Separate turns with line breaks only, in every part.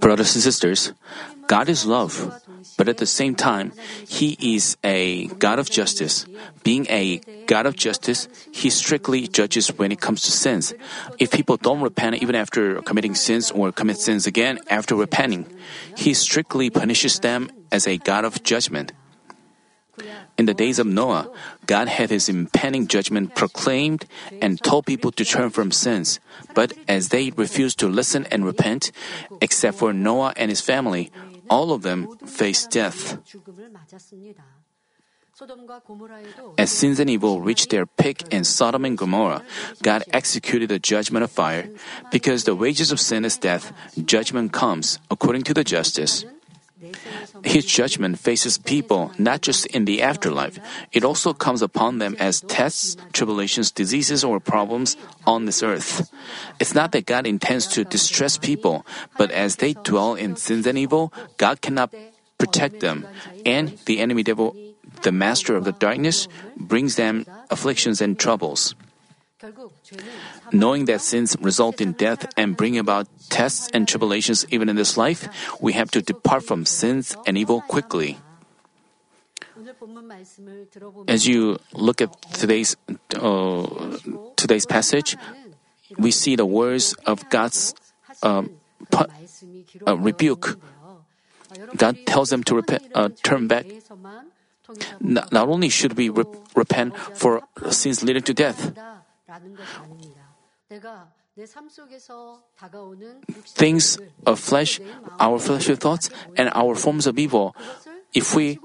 Brothers and sisters, God is love, but at the same time, He is a God of justice. Being a God of justice, He strictly judges when it comes to sins. If people don't repent even after committing sins or commit sins again after repenting, He strictly punishes them as a God of judgment. In the days of Noah, God had his impending judgment proclaimed and told people to turn from sins. But as they refused to listen and repent, except for Noah and his family, all of them faced death. As sins and evil reached their peak in Sodom and Gomorrah, God executed the judgment of fire. Because the wages of sin is death, judgment comes according to the justice. His judgment faces people not just in the afterlife, it also comes upon them as tests, tribulations, diseases, or problems on this earth. It's not that God intends to distress people, but as they dwell in sins and evil, God cannot protect them, and the enemy devil, the master of the darkness, brings them afflictions and troubles. Knowing that sins result in death and bring about tests and tribulations even in this life, we have to depart from sins and evil quickly. As you look at today's uh, today's passage, we see the words of God's um, uh, rebuke. God tells them to repent, uh, turn back. Not, not only should we re- repent for sins leading to death, things of flesh, our fleshly thoughts, and our forms of evil, if we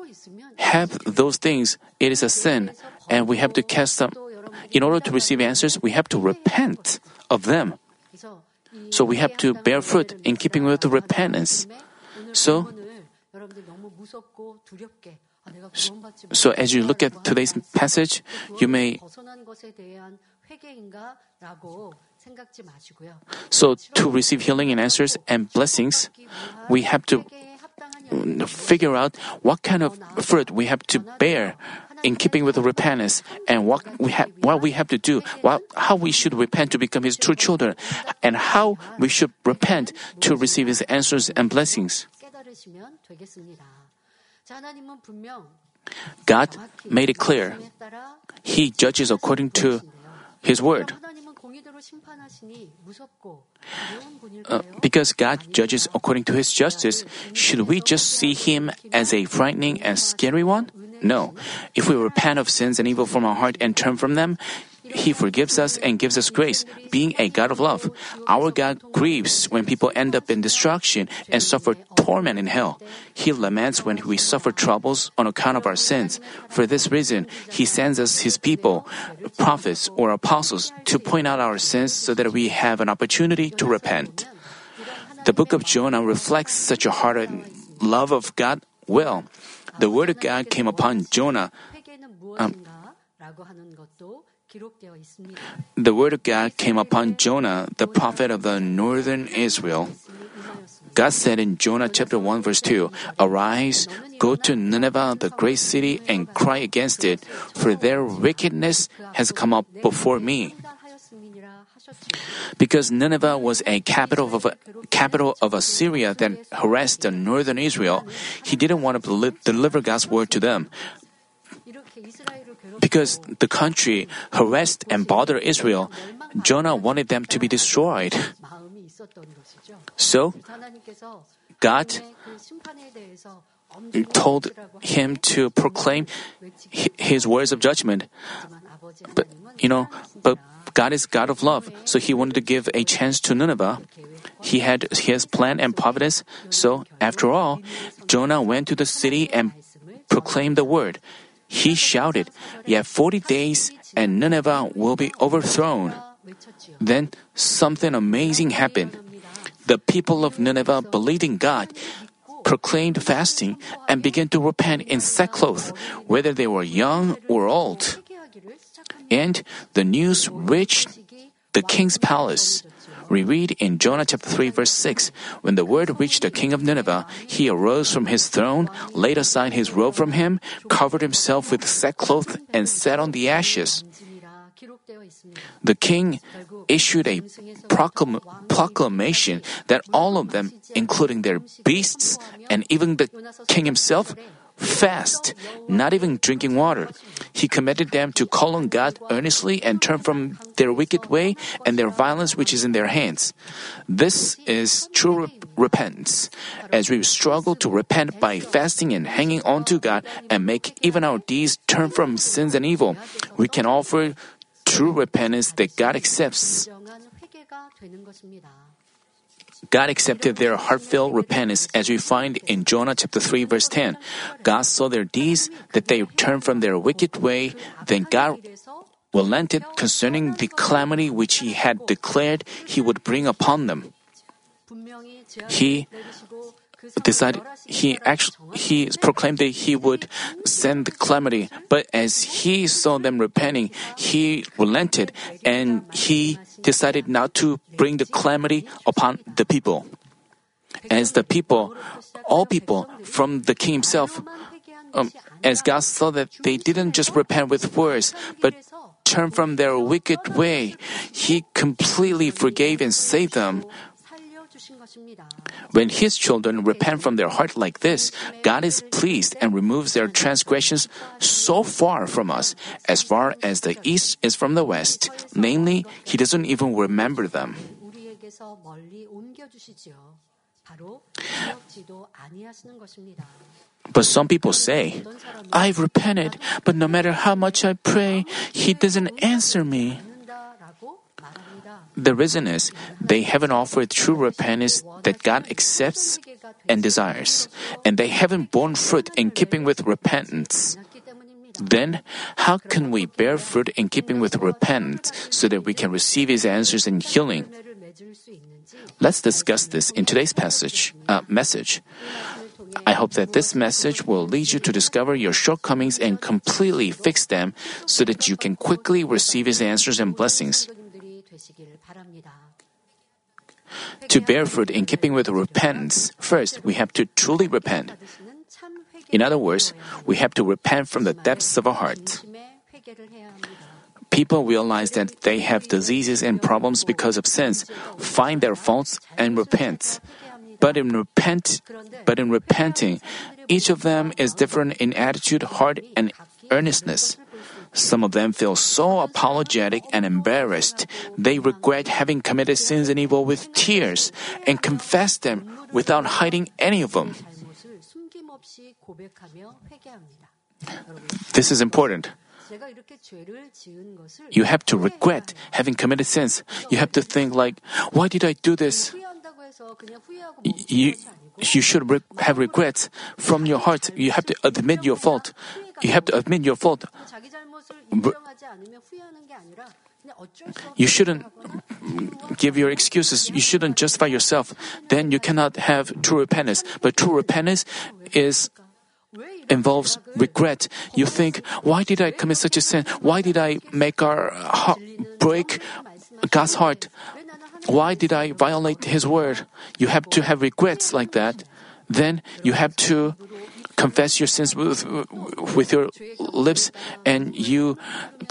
have those things, it is a sin, and we have to cast them. In order to receive answers, we have to repent of them. So we have to bear fruit in keeping with repentance. So, so as you look at today's passage, you may so to receive healing and answers and blessings, we have to figure out what kind of fruit we have to bear in keeping with the repentance and what we have what we have to do, what, how we should repent to become his true children, and how we should repent to receive his answers and blessings. God made it clear. He judges according to His word. Uh, because God judges according to His justice, should we just see Him as a frightening and scary one? No. If we repent of sins and evil from our heart and turn from them, he forgives us and gives us grace, being a God of love. Our God grieves when people end up in destruction and suffer torment in hell. He laments when we suffer troubles on account of our sins. For this reason, He sends us His people, prophets or apostles, to point out our sins so that we have an opportunity to repent. The book of Jonah reflects such a heart love of God well. The word of God came upon Jonah. Um, the word of God came upon Jonah, the prophet of the northern Israel. God said in Jonah chapter 1 verse 2, Arise, go to Nineveh, the great city, and cry against it, for their wickedness has come up before me. Because Nineveh was a capital of a capital of Assyria that harassed the northern Israel, he didn't want to deliver God's word to them. Because the country harassed and bothered Israel, Jonah wanted them to be destroyed. So, God told him to proclaim his words of judgment. But, you know, but God is God of love, so he wanted to give a chance to Nineveh. He had his plan and providence, so after all, Jonah went to the city and proclaimed the word. He shouted, Yet 40 days and Nineveh will be overthrown. Then something amazing happened. The people of Nineveh believed in God, proclaimed fasting, and began to repent in sackcloth, whether they were young or old. And the news reached the king's palace. We read in Jonah chapter 3 verse 6, when the word reached the king of Nineveh, he arose from his throne, laid aside his robe from him, covered himself with sackcloth, and sat on the ashes. The king issued a proclam- proclamation that all of them, including their beasts and even the king himself, fast, not even drinking water. He commanded them to call on God earnestly and turn from their wicked way and their violence which is in their hands. This is true re- repentance. As we struggle to repent by fasting and hanging on to God and make even our deeds turn from sins and evil, we can offer true repentance that God accepts. God accepted their heartfelt repentance as we find in Jonah chapter 3 verse 10. God saw their deeds, that they turned from their wicked way, then God relented concerning the calamity which he had declared he would bring upon them. He decided he actually he proclaimed that he would send the calamity, but as he saw them repenting, he relented and he decided not to bring the calamity upon the people. As the people, all people from the king himself, um, as God saw that they didn't just repent with words, but turn from their wicked way, He completely forgave and saved them. When His children repent from their heart like this, God is pleased and removes their transgressions so far from us, as far as the east is from the west. Namely, He doesn't even remember them. But some people say, I've repented, but no matter how much I pray, He doesn't answer me. The reason is they haven't offered true repentance that God accepts and desires, and they haven't borne fruit in keeping with repentance. Then, how can we bear fruit in keeping with repentance so that we can receive His answers and healing? Let's discuss this in today's passage uh, message. I hope that this message will lead you to discover your shortcomings and completely fix them so that you can quickly receive His answers and blessings. To bear fruit in keeping with repentance, first we have to truly repent. In other words, we have to repent from the depths of our heart. People realize that they have diseases and problems because of sins, find their faults, and repent. But in repent, but in repenting, each of them is different in attitude, heart, and earnestness. Some of them feel so apologetic and embarrassed. They regret having committed sins and evil with tears and confess them without hiding any of them. This is important. You have to regret having committed sins. You have to think like, why did I do this? You, you should re- have regrets from your heart. You have to admit your fault. You have to admit your fault. You shouldn't give your excuses. You shouldn't justify yourself. Then you cannot have true repentance. But true repentance is involves regret. You think, why did I commit such a sin? Why did I make our heart break God's heart? Why did I violate His word? You have to have regrets like that. Then you have to confess your sins with, with your lips and you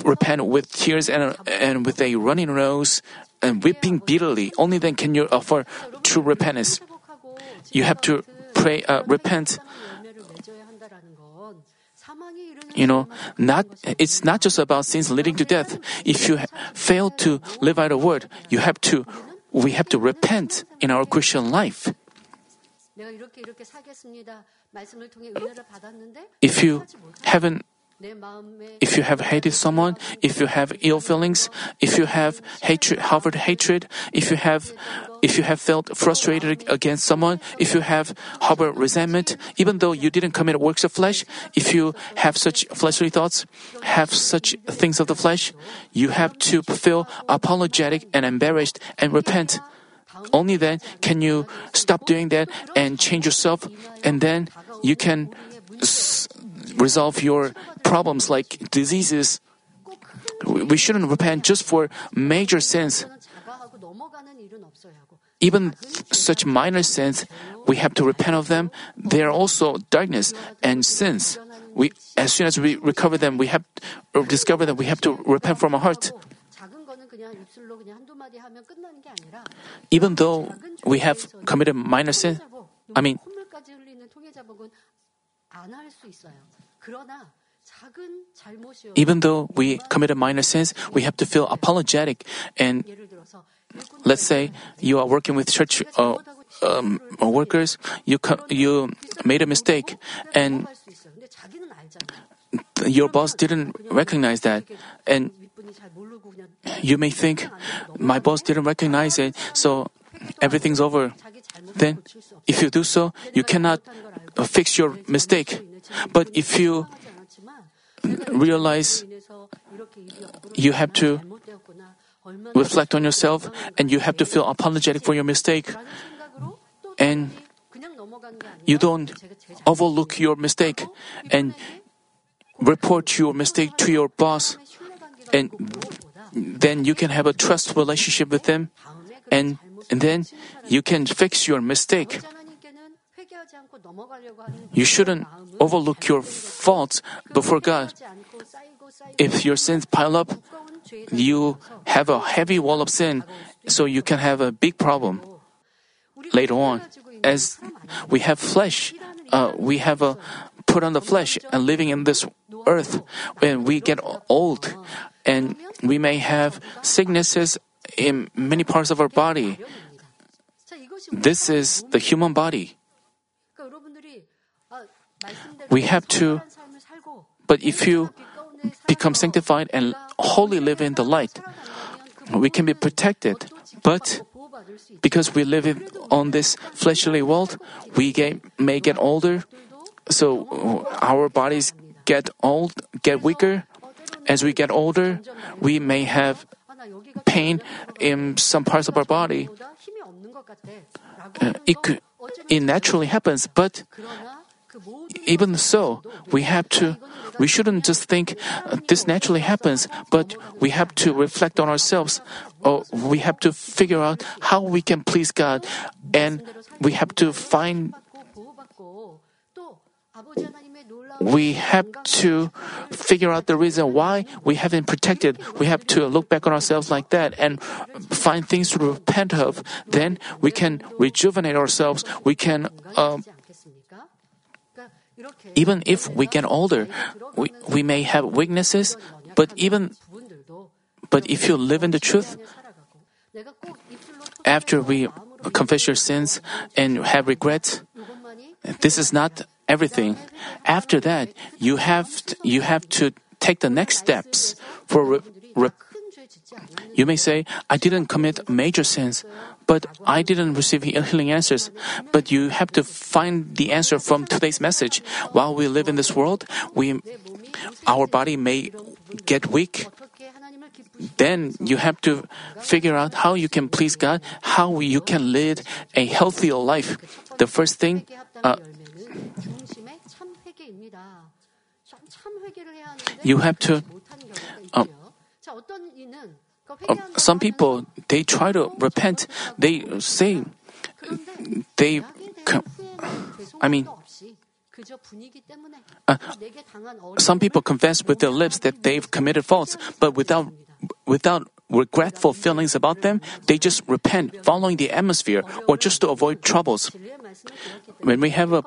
repent with tears and, and with a running nose and weeping bitterly. Only then can you offer true repentance. You have to pray, uh, repent. You know, not it's not just about sins leading to death. If you fail to live out a word, you have to we have to repent in our Christian life. If you haven't if you have hated someone, if you have ill feelings, if you have hatred, harbored hatred, if you have, if you have felt frustrated against someone, if you have harbored resentment, even though you didn't commit works of flesh, if you have such fleshly thoughts, have such things of the flesh, you have to feel apologetic and embarrassed and repent. Only then can you stop doing that and change yourself, and then you can s- resolve your problems like diseases. We shouldn't repent just for major sins. Even such minor sins, we have to repent of them. They are also darkness and sins. We, as soon as we recover them, we have discover that we have to repent from our heart. Even though we have committed minor sin, I mean, even though we commit a minor sins, we have to feel apologetic. And let's say you are working with church uh, um, workers, you co- you made a mistake, and your boss didn't recognize that, and you may think, my boss didn't recognize it, so everything's over. Then, if you do so, you cannot fix your mistake. But if you realize you have to reflect on yourself and you have to feel apologetic for your mistake, and you don't overlook your mistake and report your mistake to your boss and then you can have a trust relationship with them, and, and then you can fix your mistake. You shouldn't overlook your faults before God. If your sins pile up, you have a heavy wall of sin, so you can have a big problem. Later on, as we have flesh, uh, we have a put on the flesh and living in this earth. When we get old, and we may have sicknesses in many parts of our body. This is the human body. We have to, but if you become sanctified and wholly live in the light, we can be protected. But because we live in, on this fleshly world, we get, may get older, so uh, our bodies get old, get weaker, as we get older, we may have pain in some parts of our body. Uh, it, it naturally happens, but even so, we have to, we shouldn't just think uh, this naturally happens, but we have to reflect on ourselves, or we have to figure out how we can please God, and we have to find we have to figure out the reason why we haven't protected. We have to look back on ourselves like that and find things to repent of. Then we can rejuvenate ourselves. We can. Um, even if we get older, we, we may have weaknesses, but even but if you live in the truth, after we confess your sins and have
regrets,
this is not everything. After that, you have to, you have to take the next steps for re- re- you may say, I didn't commit major sins, but I didn't receive healing answers. But you have to find the answer from today's message. While we live in this world, we, our body may get weak. Then you have to figure out how you can please God, how you can lead a healthier life. The first thing, uh, you have to. Uh,
uh,
some people they try to repent. They say they. I mean. Uh, some people confess with their lips that they've committed faults, but without without regretful feelings about them, they just repent following the atmosphere or just to avoid troubles. When we have a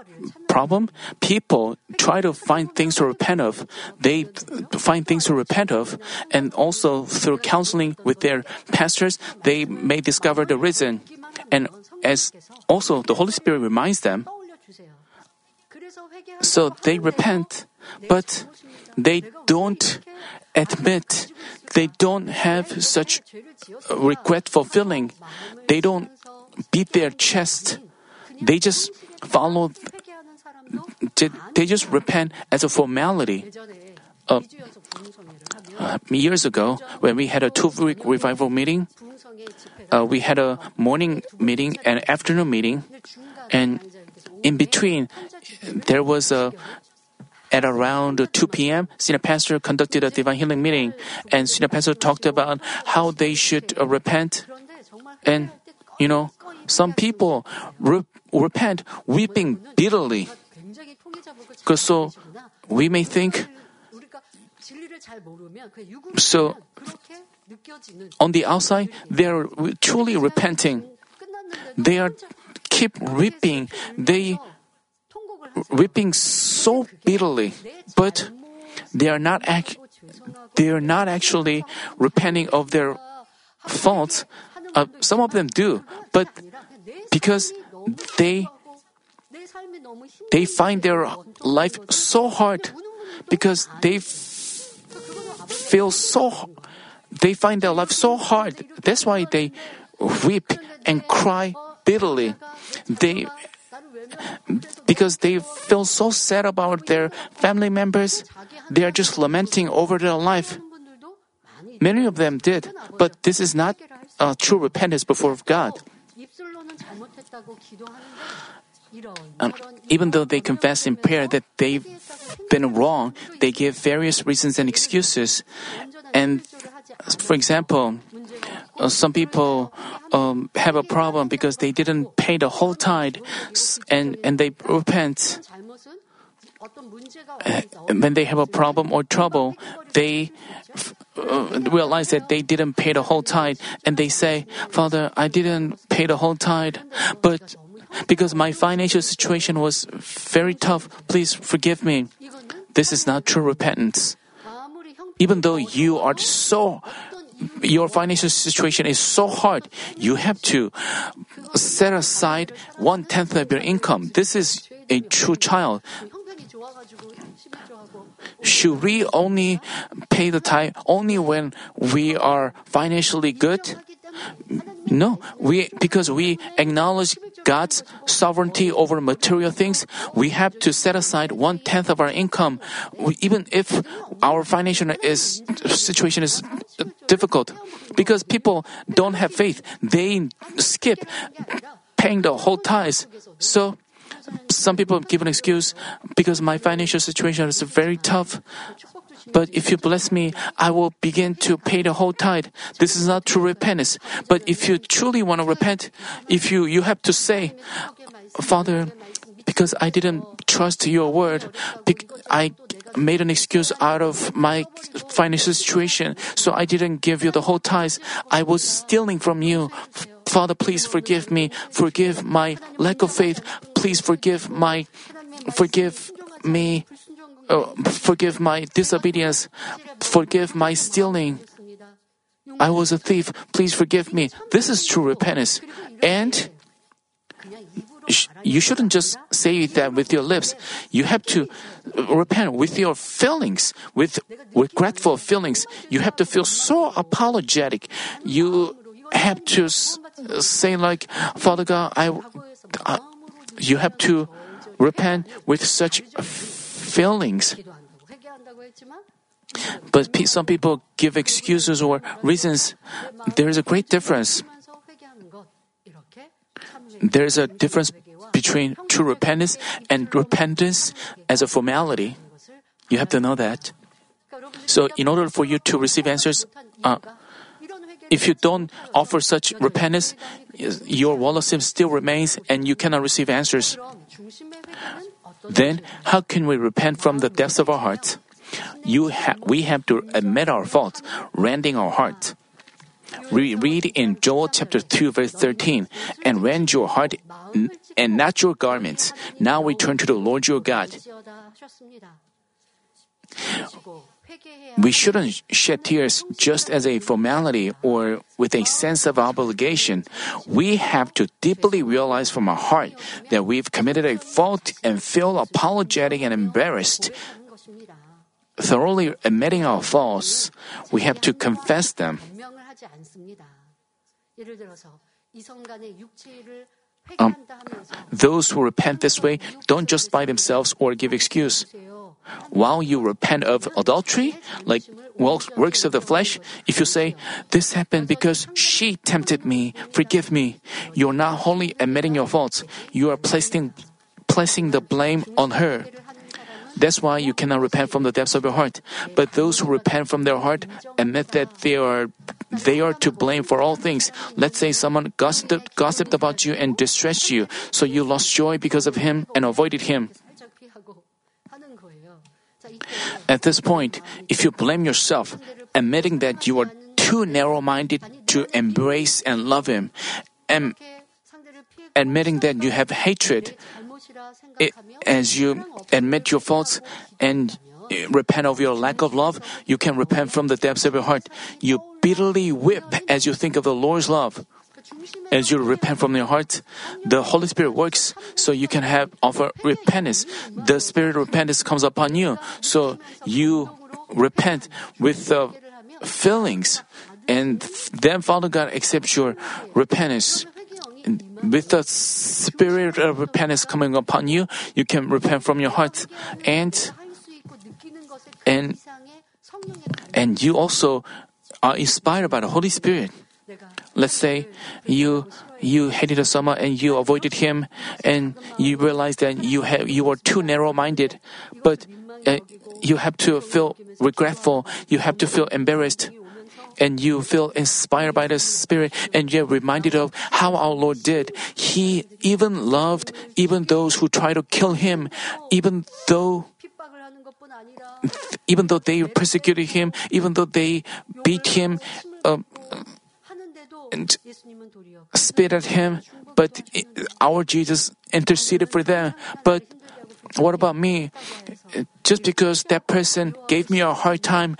problem, people try to find things to repent of. They find things to repent of, and also through counseling with their pastors, they may discover the reason. And as also the Holy Spirit reminds them, so they repent, but they don't admit they don't have such
regret fulfilling.
They don't beat their chest. They just follow, they just repent as a formality.
Uh,
uh, years ago, when we had a two week revival meeting, uh, we had a morning meeting and afternoon meeting, and in between, there was a at around 2 p.m., senior pastor conducted a divine healing meeting, and senior pastor talked about how they should uh, repent. And, you know, some people re- repent weeping bitterly. Because so we may think, so on the outside, they are truly repenting. They are keep weeping. They weeping so bitterly, but they are not act, they are not actually repenting of their faults. Uh, some of them do, but because they they find their life so hard because they f- feel so they find their life so hard. That's why they weep and cry bitterly. They because they feel so sad about their family members, they are just lamenting over their life. Many of them did, but this is not true repentance before God um, even though they confess in prayer that they've been wrong, they give various reasons and excuses. And for example, uh, some people um, have a problem because they didn't pay the whole tithe and, and they repent. Uh, when they have a problem or trouble, they uh, realize that they didn't pay the whole tithe and they say, Father, I didn't pay the whole tithe, but because my financial situation was very tough, please forgive me. This is not true repentance. Even though you are so your financial situation is so hard, you have to set aside one tenth of your income. This is a true child. Should we only pay the tithe only when we are financially good? No, we because we acknowledge God's sovereignty over material things, we have to set aside one tenth of our income, even if our financial is situation is difficult. Because people don't have faith, they skip paying the whole tithes. So some people give an excuse because my financial situation is very tough. But if you bless me, I will begin to pay the whole tithe. This is not true repentance. But if you truly want to repent, if you, you have to say, Father, because I didn't trust your word, I made an excuse out of my financial situation, so I didn't give you the whole tithe. I was stealing from you. Father, please forgive me. Forgive my lack of faith. Please forgive my, forgive me uh, forgive my disobedience, forgive my stealing. I was a thief, please forgive me. This is true repentance. And you shouldn't just say that with your lips. You have to repent with your feelings, with regretful feelings. You have to feel so apologetic. You have to say like, Father God, I, I you have to repent with such feelings. But some people give excuses or reasons. There is a great difference. There is a difference between true repentance and repentance as a formality. You have to know that. So, in order for you to receive answers, uh, if you don't offer such repentance, your wall of sin still remains and you cannot receive answers. Then, how can we repent from the depths of our hearts? Ha- we have to admit our faults, rending our hearts. We read in Joel chapter 2 verse 13, and rend your heart and not your garments. Now return to the Lord your God. We shouldn't shed tears just as a formality or with a sense of obligation. We have to deeply realize from our heart that we've committed a fault and feel apologetic and embarrassed. Thoroughly admitting our faults, we have to confess them um, those who repent this way don't justify themselves or give excuse. While you repent of adultery, like works of the flesh, if you say, This happened because she tempted me, forgive me, you're not wholly admitting your faults. You are placing, placing the blame on her. That's why you cannot repent from the depths of your heart. But those who repent from their heart admit that they are they are to blame for all things. Let's say someone gossiped, gossiped about you and distressed you, so you lost joy because of him and avoided him. At this point, if you blame yourself, admitting that you are too narrow minded to embrace and love him, and admitting that you have hatred, it, as you admit your faults and repent of your lack of love, you can repent from the depths of your heart. You bitterly weep as you think of the Lord's love. As you repent from your heart, the Holy Spirit works so you can have offer repentance. The spirit of repentance comes upon you, so you repent with the feelings, and then Father God accepts your repentance. With the spirit of repentance coming upon you, you can repent from your heart and and and you also are inspired by the Holy Spirit. Let's say you you hated Osama and you avoided him, and you realize that you have you were too narrow-minded, but uh, you have to feel regretful. You have to feel embarrassed, and you feel inspired by the Spirit, and you're reminded of how our Lord did. He even loved even those who tried to kill him, even though even though they persecuted him, even though they beat him, uh, and spit at him, but our Jesus interceded for them. But what about me? Uh, just because that person gave me a hard time,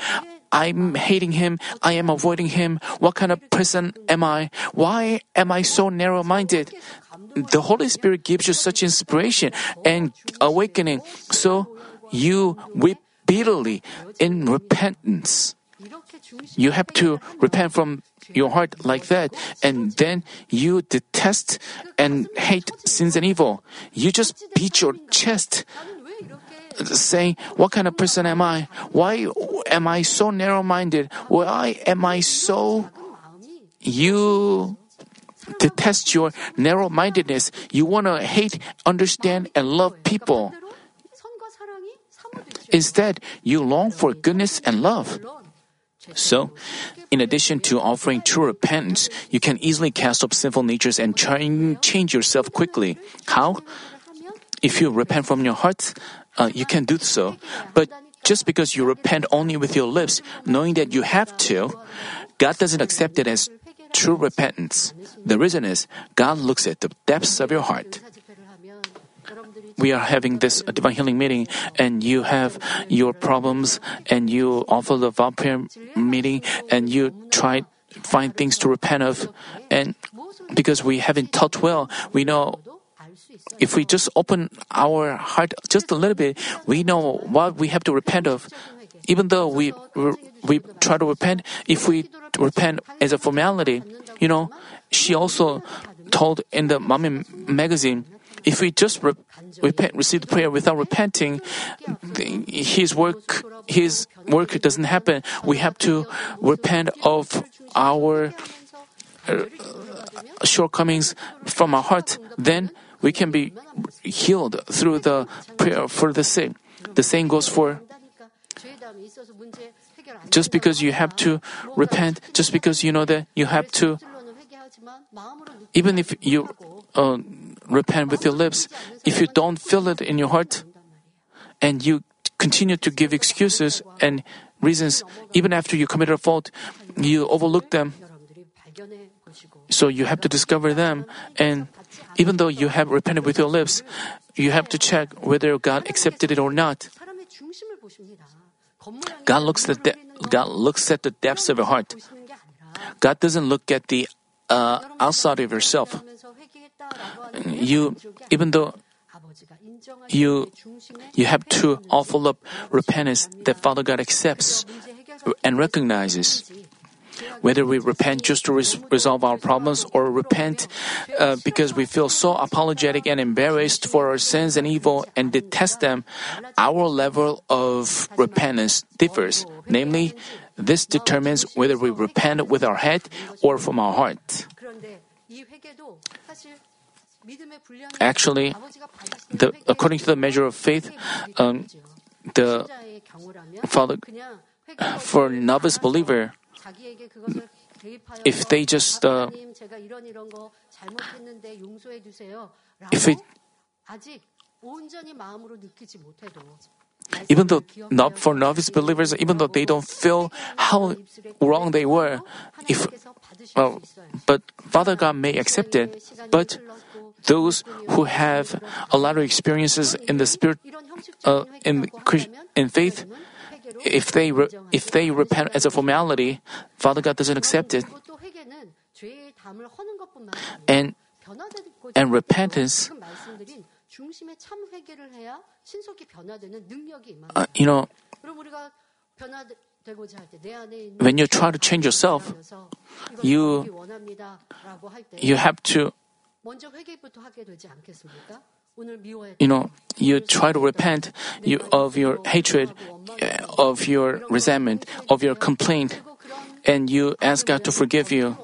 I'm hating him, I am avoiding him. What kind of person am I? Why am I so narrow minded? The Holy Spirit gives you such inspiration and awakening. So, you weep bitterly in repentance. You have to repent from your heart like that, and then you detest and hate sins and evil. You just beat your chest, saying, What kind of person am I? Why am I so narrow minded? Why am I so. You detest your narrow mindedness. You want to hate, understand, and love people. Instead, you long for goodness and love. So, in addition to offering true repentance, you can easily cast off sinful natures and change yourself quickly. How? If you repent from your heart, uh, you can do so. But just because you repent only with your lips, knowing that you have to, God doesn't accept it as true repentance. The reason is God looks at the depths of your heart we are having this divine healing meeting and you have your problems and you offer the vow meeting and you try find things to repent of. And because we haven't taught well we know if we just open our heart just a little bit we know what we have to repent of. Even though we we try to repent if we repent as a formality you know she also told in the mommy magazine if we just re- repent, receive the prayer without repenting, His work, His work doesn't happen. We have to repent of our uh, shortcomings from our heart. Then we can be healed through the prayer for the sick. The same goes for just because you have to repent, just because you know that you have to, even if you uh, repent with your lips, if you don't feel it in your heart, and you continue to give excuses and reasons even after you committed a fault, you overlook them. So you have to discover them, and even though you have repented with your lips, you have to check whether God accepted it or not. God looks at the, God looks at the depths of your heart. God doesn't look at the uh, outside of yourself you, even though you, you have to offer up repentance that Father God accepts and recognizes. Whether we repent just to res- resolve our problems or repent uh, because we feel so apologetic and embarrassed for our sins and evil and detest them, our level of repentance differs. Namely, this determines whether we repent with our head or from our heart. Actually, the, according to the measure of faith, um, the father, for novice believer, if they just uh, if it even though not for novice believers, even though they don't feel how wrong they were, if well, but Father God may accept it. But those who have a lot of experiences in the spirit, uh, in in faith, if they re- if they repent as a formality, Father God doesn't accept it. And and repentance, uh, you know, when you try to change yourself, you you have to you know, you try to repent you, of your hatred, of your resentment, of your complaint, and you ask God to forgive you,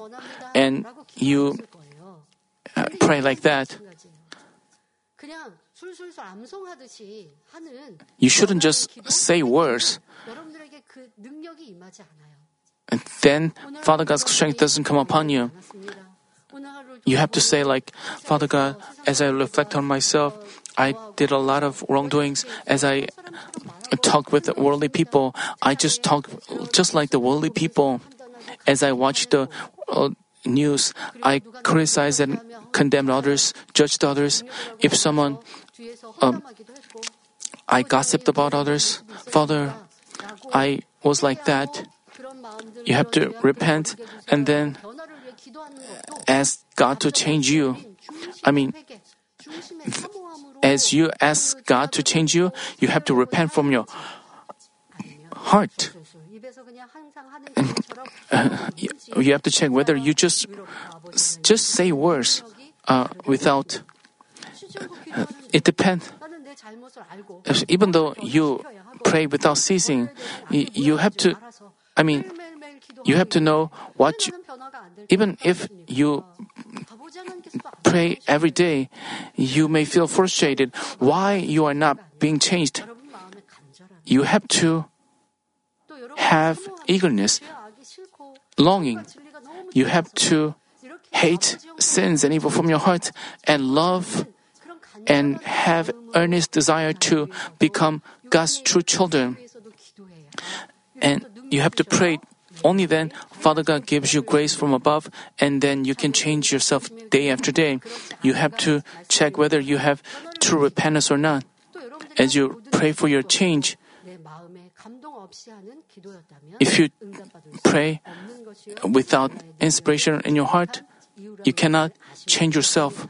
and you uh, pray like that. You shouldn't just say words. And then Father God's strength doesn't come upon you. You have to say, like, Father God, as I reflect on myself, I did a lot of wrongdoings. As I talk with the worldly people, I just talk just like the worldly people. As I watch the uh, news, I criticize and condemn others, judged others. If someone, um, I gossiped about others, Father, I was like that. You have to repent and then ask God to change you. I mean, as you ask God to change you, you have to repent from your heart. Uh, you have to check whether you just just say words uh, without. Uh, it depends. Even though you pray without ceasing, you have to. I mean, you have to know what. You, even if you pray every day, you may feel frustrated why you are not being changed. You have to have eagerness, longing. You have to hate sins and evil from your heart and love and have earnest desire to become God's true children. And you have to pray. Only then Father God gives you grace from above, and then you can change yourself day after day. You have to check whether you have true repentance or not. As you pray for your change, if you pray without inspiration in your heart, you cannot change yourself.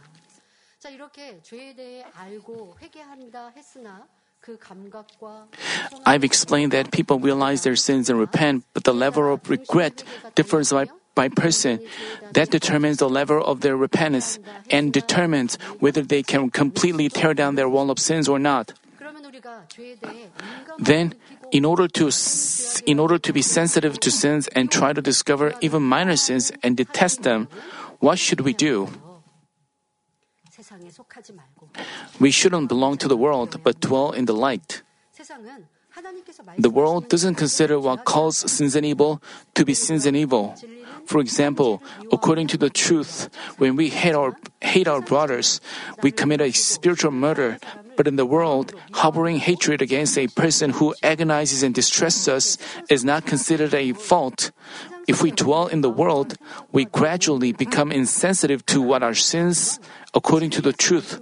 I've explained that people realize their sins and repent, but the level of regret differs by, by person. That determines the level of their repentance and determines whether they can completely tear down their wall of sins or not. Then, in order to in order to be sensitive to sins and try to discover even minor sins and detest them, what should we do? We shouldn't belong to the world, but dwell in the light. The world doesn't consider what calls sins and evil to be sins and evil. For example, according to the truth, when we hate our, hate our brothers, we commit a spiritual murder. But in the world, harboring hatred against a person who agonizes and distresses us is not considered a fault. If we dwell in the world, we gradually become insensitive to what our sins, according to the truth.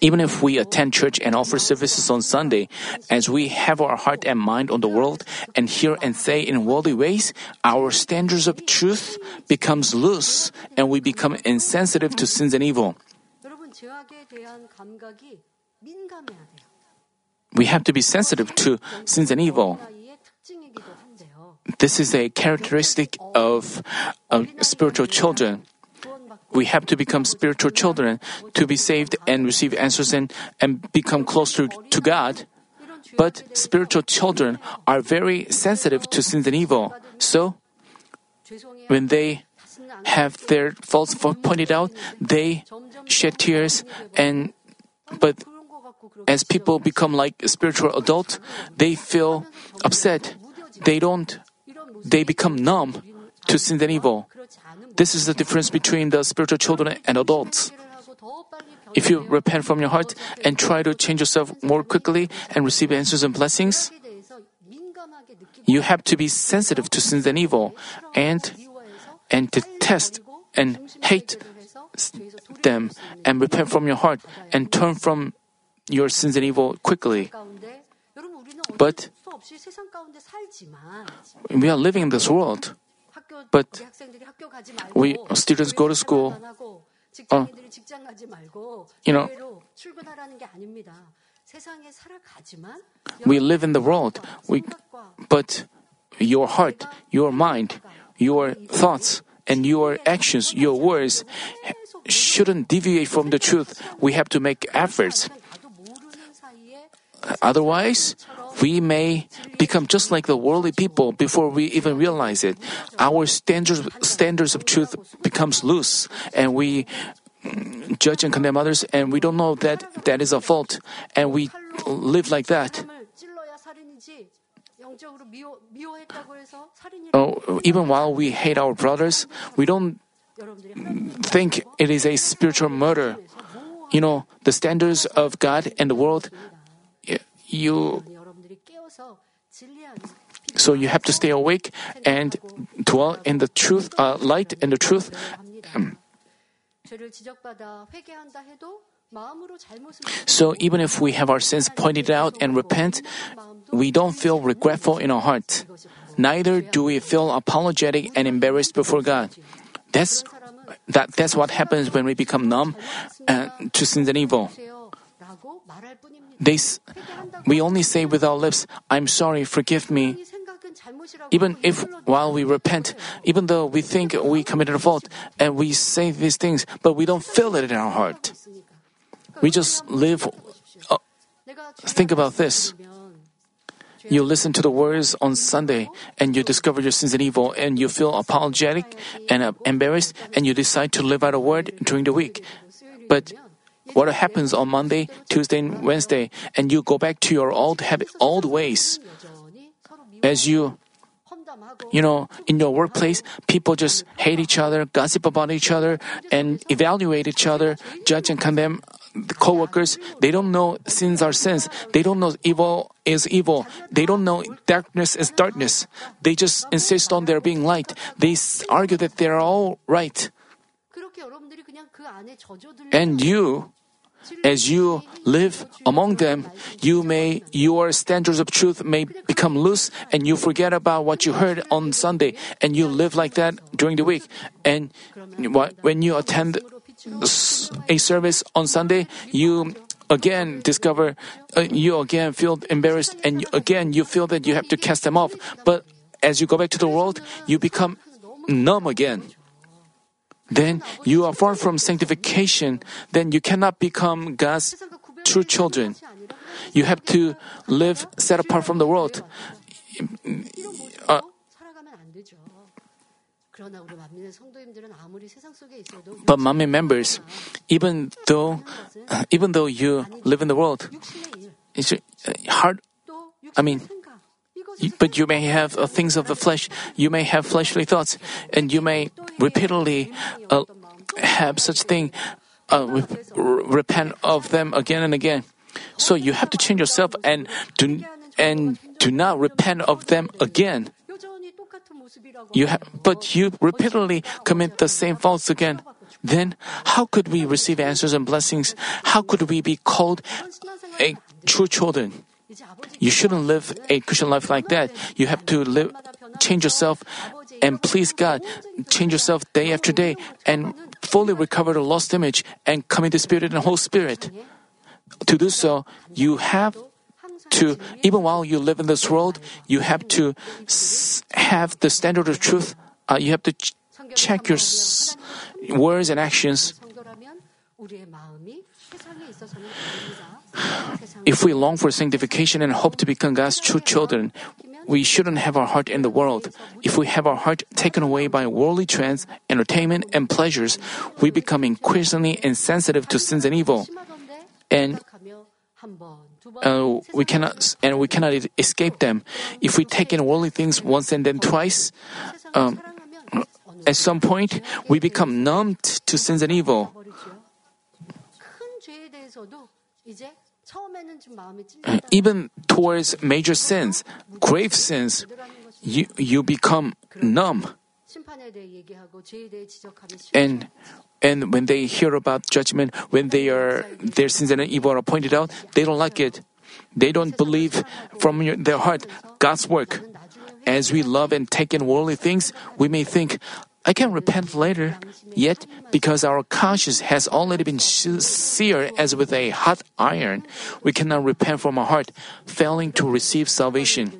Even if we attend church and offer services on Sunday, as we have our heart and mind on the world and hear and say in worldly ways, our standards of truth becomes loose and we become insensitive to sins and evil. We have to be sensitive to sins and evil. This is a characteristic of uh, spiritual children. We have to become spiritual children to be saved and receive answers and, and become closer to God. But spiritual children are very sensitive to sins and evil. So, when they have their faults pointed out, they shed tears and but as people become like spiritual adults, they feel upset. They don't they become numb to sin and evil. This is the difference between the spiritual children and adults. If you repent from your heart and try to change yourself more quickly and receive answers and blessings, you have to be sensitive to sins and evil and and detest and hate them and repent from your heart and turn from your sins and evil quickly. But we are living in this world. But we students go to school. Uh, you know, we live in the world. We, but your heart, your mind, your thoughts, and your actions, your words shouldn't deviate from the truth. We have to make efforts. Otherwise, we may become just like the worldly people before we even realize it. Our standards, standards of truth becomes loose and we judge and condemn others and we don't know that that is a fault and we live like that. Oh, even while we hate our brothers, we don't think it is a spiritual murder. You know, the standards of God and the world, you so you have to stay awake and dwell in the truth, uh, light and the truth. So even if we have our sins pointed out and repent, we don't feel regretful in our heart. Neither do we feel apologetic and embarrassed before God. That's that, that's what happens when we become numb uh, to sins and evil. They, we only say with our lips, I'm sorry, forgive me. Even if while we repent, even though we think we committed a fault and we say these things, but we don't feel it in our heart. We just live. Uh, think about this. You listen to the words on Sunday and you discover your sins and evil and you feel apologetic and uh, embarrassed and you decide to live out a word during the week. But what happens on Monday, Tuesday, and Wednesday, and you go back to your old habit, old ways. As you, you know, in your workplace, people just hate each other, gossip about each other, and evaluate each other, judge and condemn the co-workers. They don't know sins are sins. They don't know evil is evil. They don't know darkness is darkness. They just insist on there being light. They argue that they're all right. And you, as you live among them, you may, your standards of truth may become loose and you forget about what you heard on Sunday and you live like that during the week. And when you attend a service on Sunday, you again discover, uh, you again feel embarrassed and again you feel that you have to cast them off. But as you go back to the world, you become numb again then you are far from sanctification, then you cannot become God's true children. You have to live set apart from the world. But Manmin members, even though even though you live in the world, it's hard. I mean, but you may have uh, things of the flesh. You may have fleshly thoughts, and you may repeatedly uh, have such thing. Uh, re- repent of them again and again. So you have to change yourself and do and do not repent of them again. You ha- but you repeatedly commit the same faults again. Then how could we receive answers and blessings? How could we be called a true children? You shouldn't live a Christian life like that. You have to live, change yourself and please God. Change yourself day after day and fully recover the lost image and come into Spirit and whole Spirit. To do so, you have to, even while you live in this world, you have to have the standard of truth. Uh, you have to ch- check your s- words and actions. If we long for sanctification and hope to become God's true children, we shouldn't have our heart in the world. If we have our heart taken away by worldly trends, entertainment, and pleasures, we become increasingly insensitive to sins and evil. And uh, we cannot and we cannot escape them. If we take in worldly things once and then twice, um, at some point we become numbed to sins and evil. even towards major sins, grave sins, you, you become numb. And and when they hear about judgment, when they are their sins and evil are pointed out, they don't like it. They don't believe from your, their heart God's work. As we love and take in worldly things, we may think, I can repent later. Yet, because our conscience has already been seared as with a hot iron, we cannot repent from our heart, failing to receive salvation.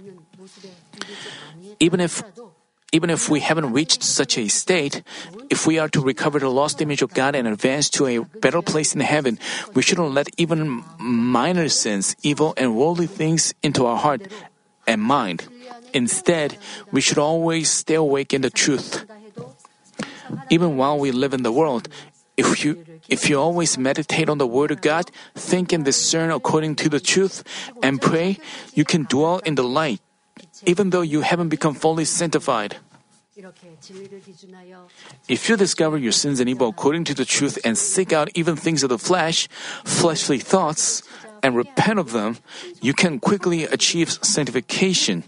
Even if even if we haven't reached such a state, if we are to recover the lost image of God and advance to a better place in heaven, we shouldn't let even minor sins, evil, and worldly things into our heart and mind. Instead, we should always stay awake in the truth. Even while we live in the world, if you, if you always meditate on the Word of God, think and discern according to the truth, and pray, you can dwell in the light, even though you haven't become fully sanctified. If you discover your sins and evil according to the truth and seek out even things of the flesh, fleshly thoughts, and repent of them, you can quickly achieve sanctification.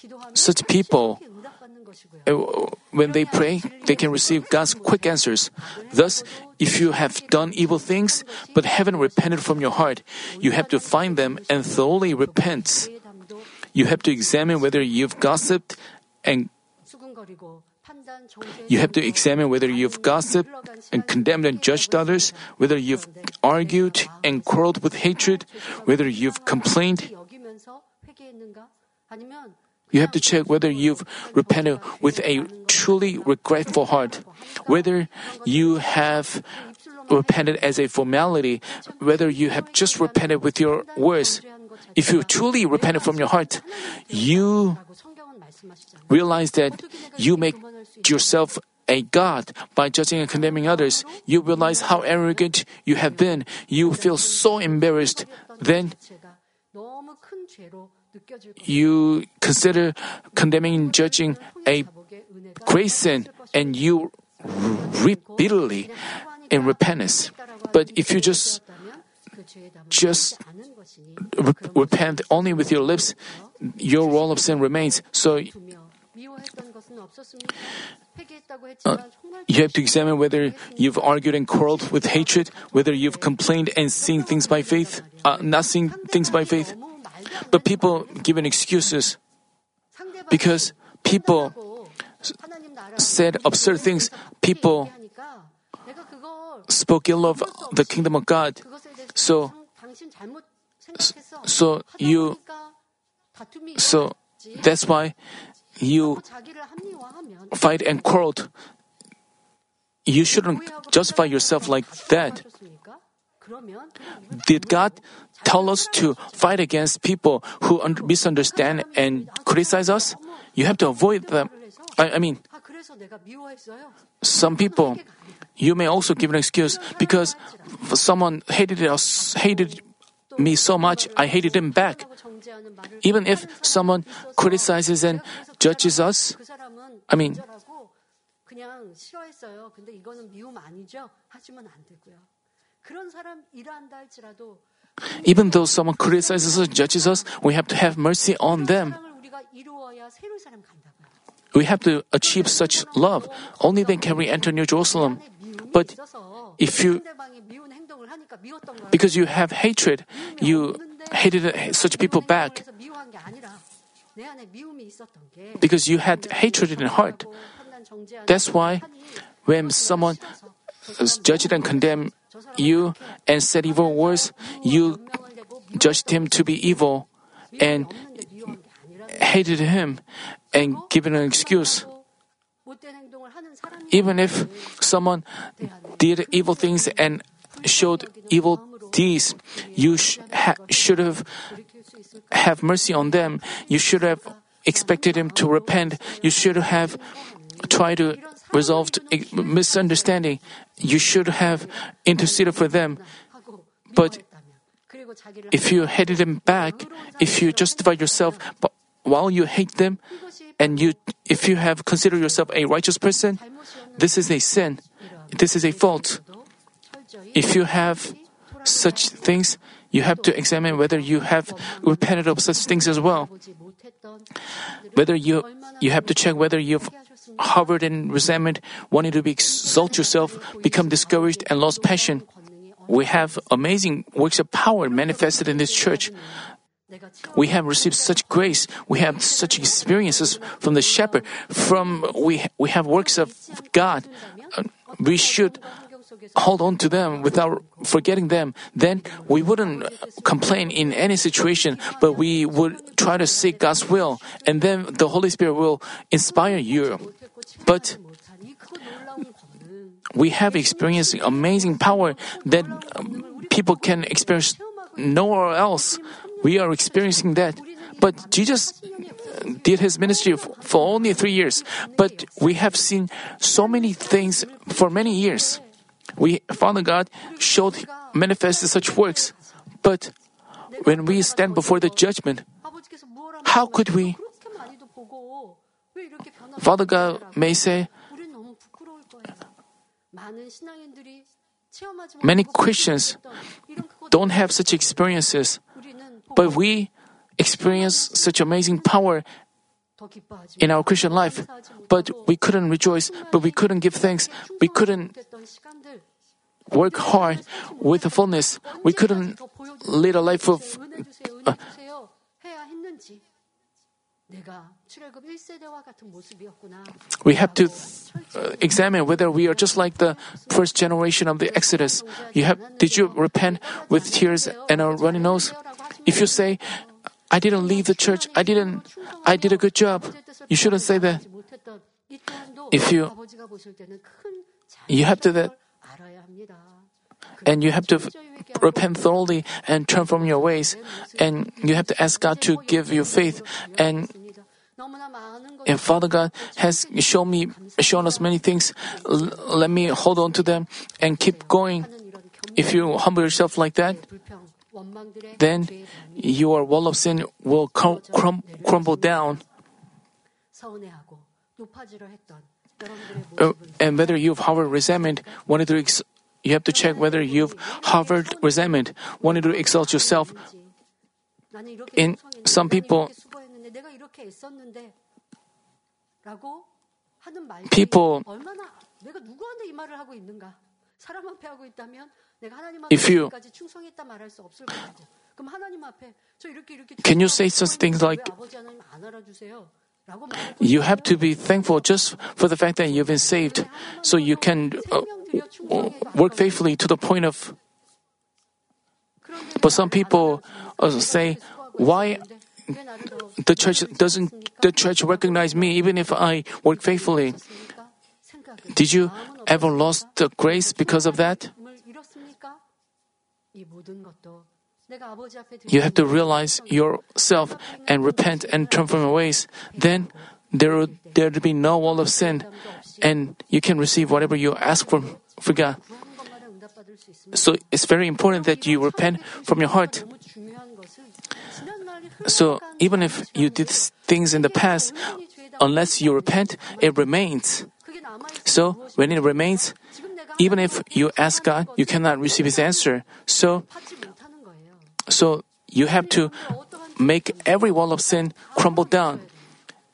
그런 분들이 하나님 앞에 필요에 따라 기도하면
Such people,
신속히 응답받는 것이고요.
uh, when they pray, they can receive God's quick answers. Thus, if you have done evil things but haven't repented from your heart, you have to find them and thoroughly repent.
죄의 담도
You have to examine whether you've gossiped and
수근거리고 판단 정죄
You have to examine whether you've gossiped and condemned and judged others, whether you've argued and quarreled with hatred, whether you've complained.
여기면서 회개했는가? 아니면
you have to check whether you've repented with a truly regretful heart, whether you have repented as a formality, whether you have just repented with your words. If you truly repented from your heart, you realize that you make yourself a God by judging and condemning others. You realize how arrogant you have been. You feel so embarrassed. Then you consider condemning, judging a great sin, and you reap bitterly in repentance. But if you just just re- repent only with your lips, your role of sin remains. So
uh,
you have to examine whether you've argued and quarreled with hatred, whether you've complained and seen things by faith, uh, not seeing things by faith. But people given excuses because people said absurd things. People spoke ill of the kingdom of God. So, so you, so that's why you fight and quarrel. You shouldn't justify yourself like that. Did God tell us to fight against people who un- misunderstand and criticize us? You have to avoid them. I, I mean,
아 그래서 내가 미워했어요.
some people, you may also give an excuse because someone hated us, hated me so much, I hated him back.
하고 정죄하는 말을
Even if
하는
someone
사람이 있어서
criticizes and
내가 그래서 그
judges
사람-
us,
그 사람은
I mean-
어쩌라고 그냥 싫어했어요. 근데 이거는 미움 아니죠? 하시면 안 되고요.
even though someone criticizes us, judges us, we have to have mercy on them. We have to achieve such love. Only then can we enter New Jerusalem. But if you, because you have hatred, you hated such people back. Because you had hatred in your heart. That's why when someone is judged and condemned you and said evil words, you judged him to be evil and hated him and given an excuse. Even if someone did evil things and showed evil deeds, you sh- ha- should have have mercy on them. You should have expected him to repent. You should have tried to resolve misunderstanding you should have interceded for them. But if you hate them back, if you justify yourself while you hate them, and you, if you have considered yourself a righteous person, this is a sin. This is a fault. If you have such things, you have to examine whether you have repented of such things as well. Whether you you have to check whether you've harbored in resentment, wanting to exalt yourself, become discouraged, and lost passion. We have amazing works of power manifested in this church. We have received such grace. We have such experiences from the shepherd. From we we have works of God. Uh, We should hold on to them without forgetting them. Then we wouldn't complain in any situation, but we would try to seek God's will, and then the Holy Spirit will inspire you. But we have experienced amazing power that um, people can experience nowhere else. We are experiencing that. But Jesus uh, did his ministry for only three years, but we have seen so many things for many years. We, Father God, showed, manifested such works. But when we stand before the judgment, how could we Father God may say, many Christians don't have such experiences, but we experience such amazing power in our Christian life. But we couldn't rejoice, but we couldn't give thanks, we couldn't work hard with fullness, we couldn't lead a life of.
Uh,
we have to uh, examine whether we are just like the first generation of the Exodus. You have, did you repent with tears and a runny nose? If you say, I didn't leave the church, I didn't, I did a good job, you shouldn't say that. If you, you have to that, and you have to repent thoroughly and turn from your ways, and you have to ask God to give you faith and and Father God has shown me, shown us many things, let me hold on to them and keep going. If you humble yourself like that, then your wall of sin will crum- crum- crumble down. Uh, and whether you've harbored resentment, wanted to ex- you have to check whether you've harbored resentment, wanted to exalt yourself. In some people, people, if you, can you say such things like, you have to be thankful just for the fact that you've been saved, so you can uh, work faithfully to the point of. But some people uh, say, why the church doesn't the church recognize me even if I work faithfully?" Did you ever lost the grace because of that? You have to realize yourself and repent and turn from your ways. Then there will there be no wall of sin, and you can receive whatever you ask for God. So it's very important that you repent from your heart. So even if you did things in the past, unless you repent, it remains. So when it remains, even if you ask God, you cannot receive His answer. So, so you have to make every wall of sin crumble down.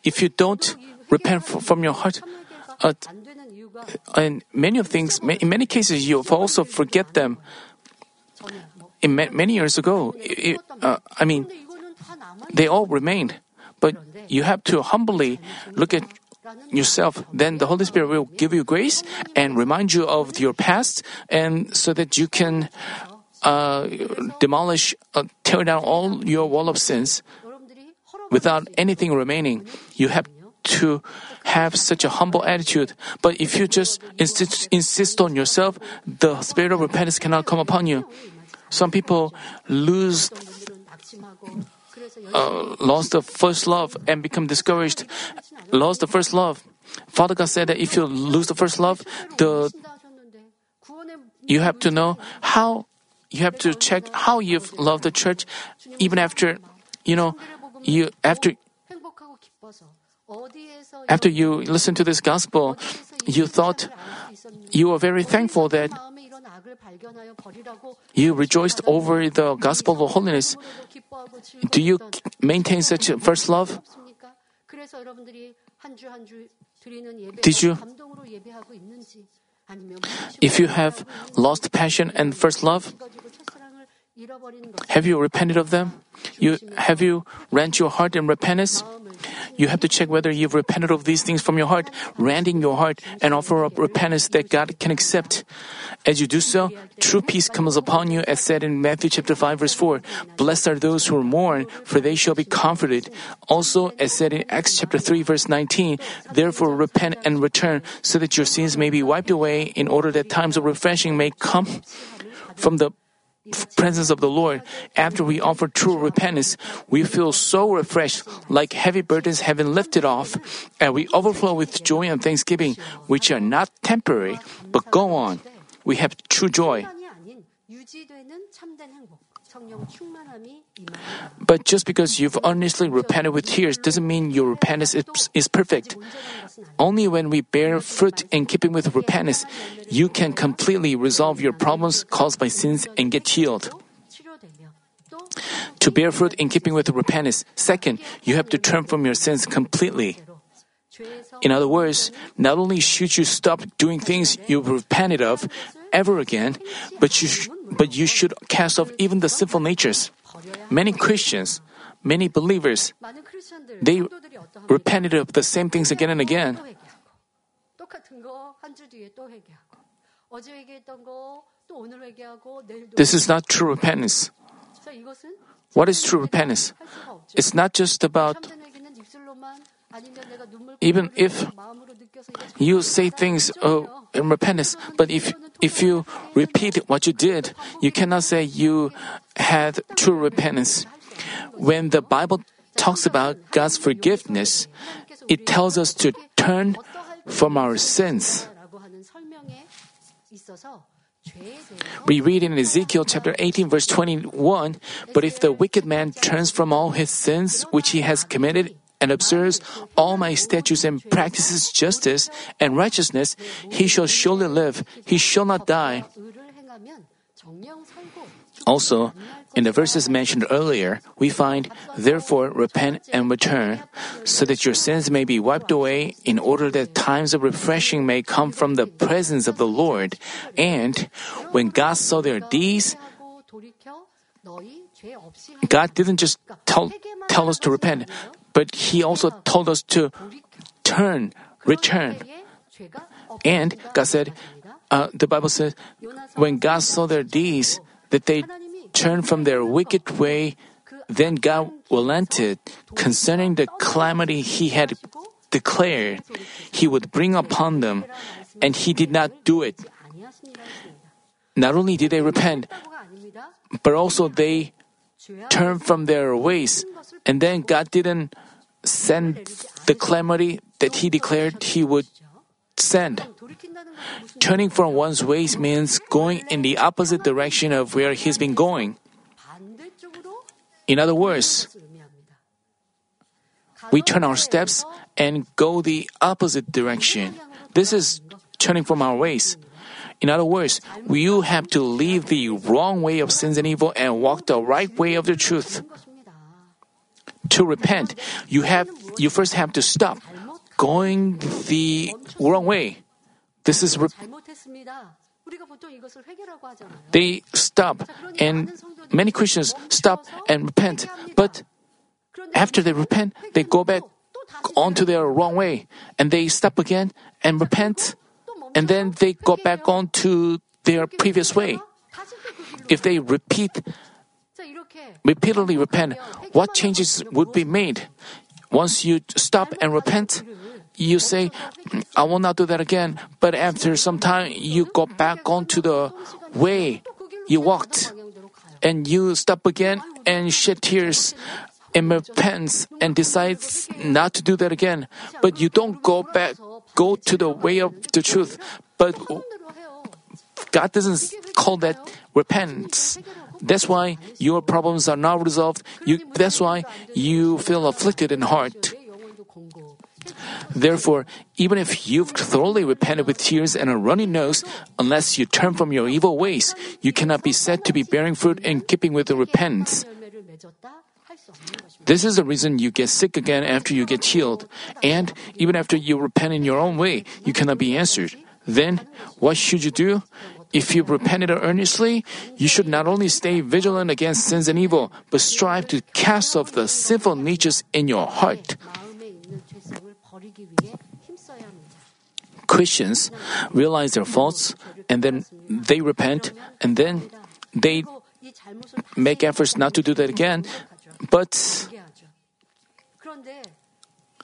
If you don't repent from your heart, uh, and many of things, in many cases, you also forget them. In ma- many years ago, i- i- uh, I mean, they all remained. But you have to humbly look at yourself. Then the Holy Spirit will give you grace and remind you of your past, and so that you can uh, demolish, uh, tear down all your wall of sins without anything remaining. You have to have such a humble attitude. But if you just insist, insist on yourself, the spirit of repentance cannot come upon you. Some people lose uh, lost the first love and become discouraged, lost the first love. Father God said that if you lose the first love, the you have to know how you have to check how you've loved the church even after you know you after after you listen to this gospel you thought you were very thankful that you rejoiced over the gospel of holiness. Do you maintain such first love? Did you? If you have lost passion and first love, have you repented of them? You, have you rent your heart in repentance? You have to check whether you've repented of these things from your heart, rending your heart, and offer up repentance that God can accept. As you do so, true peace comes upon you, as said in Matthew chapter 5, verse 4. Blessed are those who mourn, for they shall be comforted. Also, as said in Acts chapter 3, verse 19, therefore repent and return, so that your sins may be wiped away, in order that times of refreshing may come from the presence of the Lord, after we offer true repentance, we feel so refreshed, like heavy burdens have been lifted off, and we overflow with joy and thanksgiving, which are not temporary, but go on. We have true joy. But just because you've honestly repented with tears doesn't mean your repentance is, is perfect. Only when we bear fruit in keeping with repentance, you can completely resolve your problems caused by sins and get healed. To bear fruit in keeping with repentance, second, you have to turn from your sins completely. In other words, not only should you stop doing things you've repented of ever again, but you, but you should cast off even the sinful natures. Many Christians, many believers, they repented of the same things again and again. This is not true repentance. What is true repentance? It's not just about even if you say things uh, in repentance, but if if you repeat what you did, you cannot say you had true repentance. When the Bible talks about God's forgiveness, it tells us to turn from our sins. We read in Ezekiel chapter 18, verse 21 But if the wicked man turns from all his sins which he has committed and observes all my statutes and practices justice and righteousness, he shall surely live, he shall not die. Also, in the verses mentioned earlier, we find, therefore, repent and return, so that your sins may be wiped away, in order that times of refreshing may come from the presence of the Lord. And when God saw their deeds, God didn't just tell, tell us to repent, but He also told us to turn, return. And God said, uh, the Bible says, when God saw their deeds, that they turned from their wicked way, then God relented concerning the calamity He had declared He would bring upon them, and He did not do it. Not only did they repent, but also they turned from their ways and then God didn't send the calamity that He declared He would send. Turning from one's ways means going in the opposite direction of where he's been going. In other words, we turn our steps and go the opposite direction. This is turning from our ways. In other words, you have to leave the wrong way of sins and evil and walk the right way of the truth to repent, you have you first have to stop going the wrong way. This is re- they stop and many Christians stop and repent, but after they repent, they go back onto their wrong way and they stop again and repent and then they go back onto their previous way. If they repeat repeatedly repent, what changes would be made? Once you stop and repent, you say, I will not do that again. But after some time, you go back onto the way you walked and you stop again and shed tears and repents and decides not to do that again. But you don't go back, go to the way of the truth. But God doesn't call that repentance. That's why your problems are not resolved. You, that's why you feel afflicted in heart. Therefore, even if you've thoroughly repented with tears and a runny nose, unless you turn from your evil ways, you cannot be said to be bearing fruit in keeping with the repentance. This is the reason you get sick again after you get healed. And even after you repent in your own way, you cannot be answered. Then, what should you do? If you repented earnestly, you should not only stay vigilant against sins and evil, but strive to cast off the sinful natures in your heart. Christians realize their faults and then they repent and then they make efforts not to do that again. But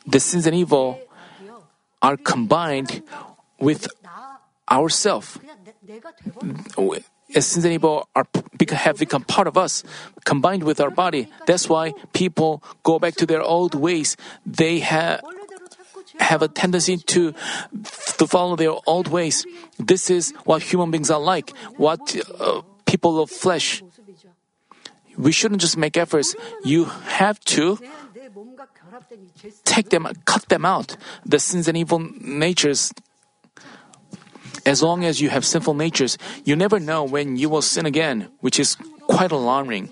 the sins and evil are combined with ourself sins and evil are, have become part of us, combined with our body. That's why people go back to their old ways. They have have a tendency to to follow their old ways. This is what human beings are like. What uh, people of flesh. We shouldn't just make efforts. You have to take them, cut them out. The sins and evil natures as long as you have sinful natures, you never know when you will sin again, which is quite alarming.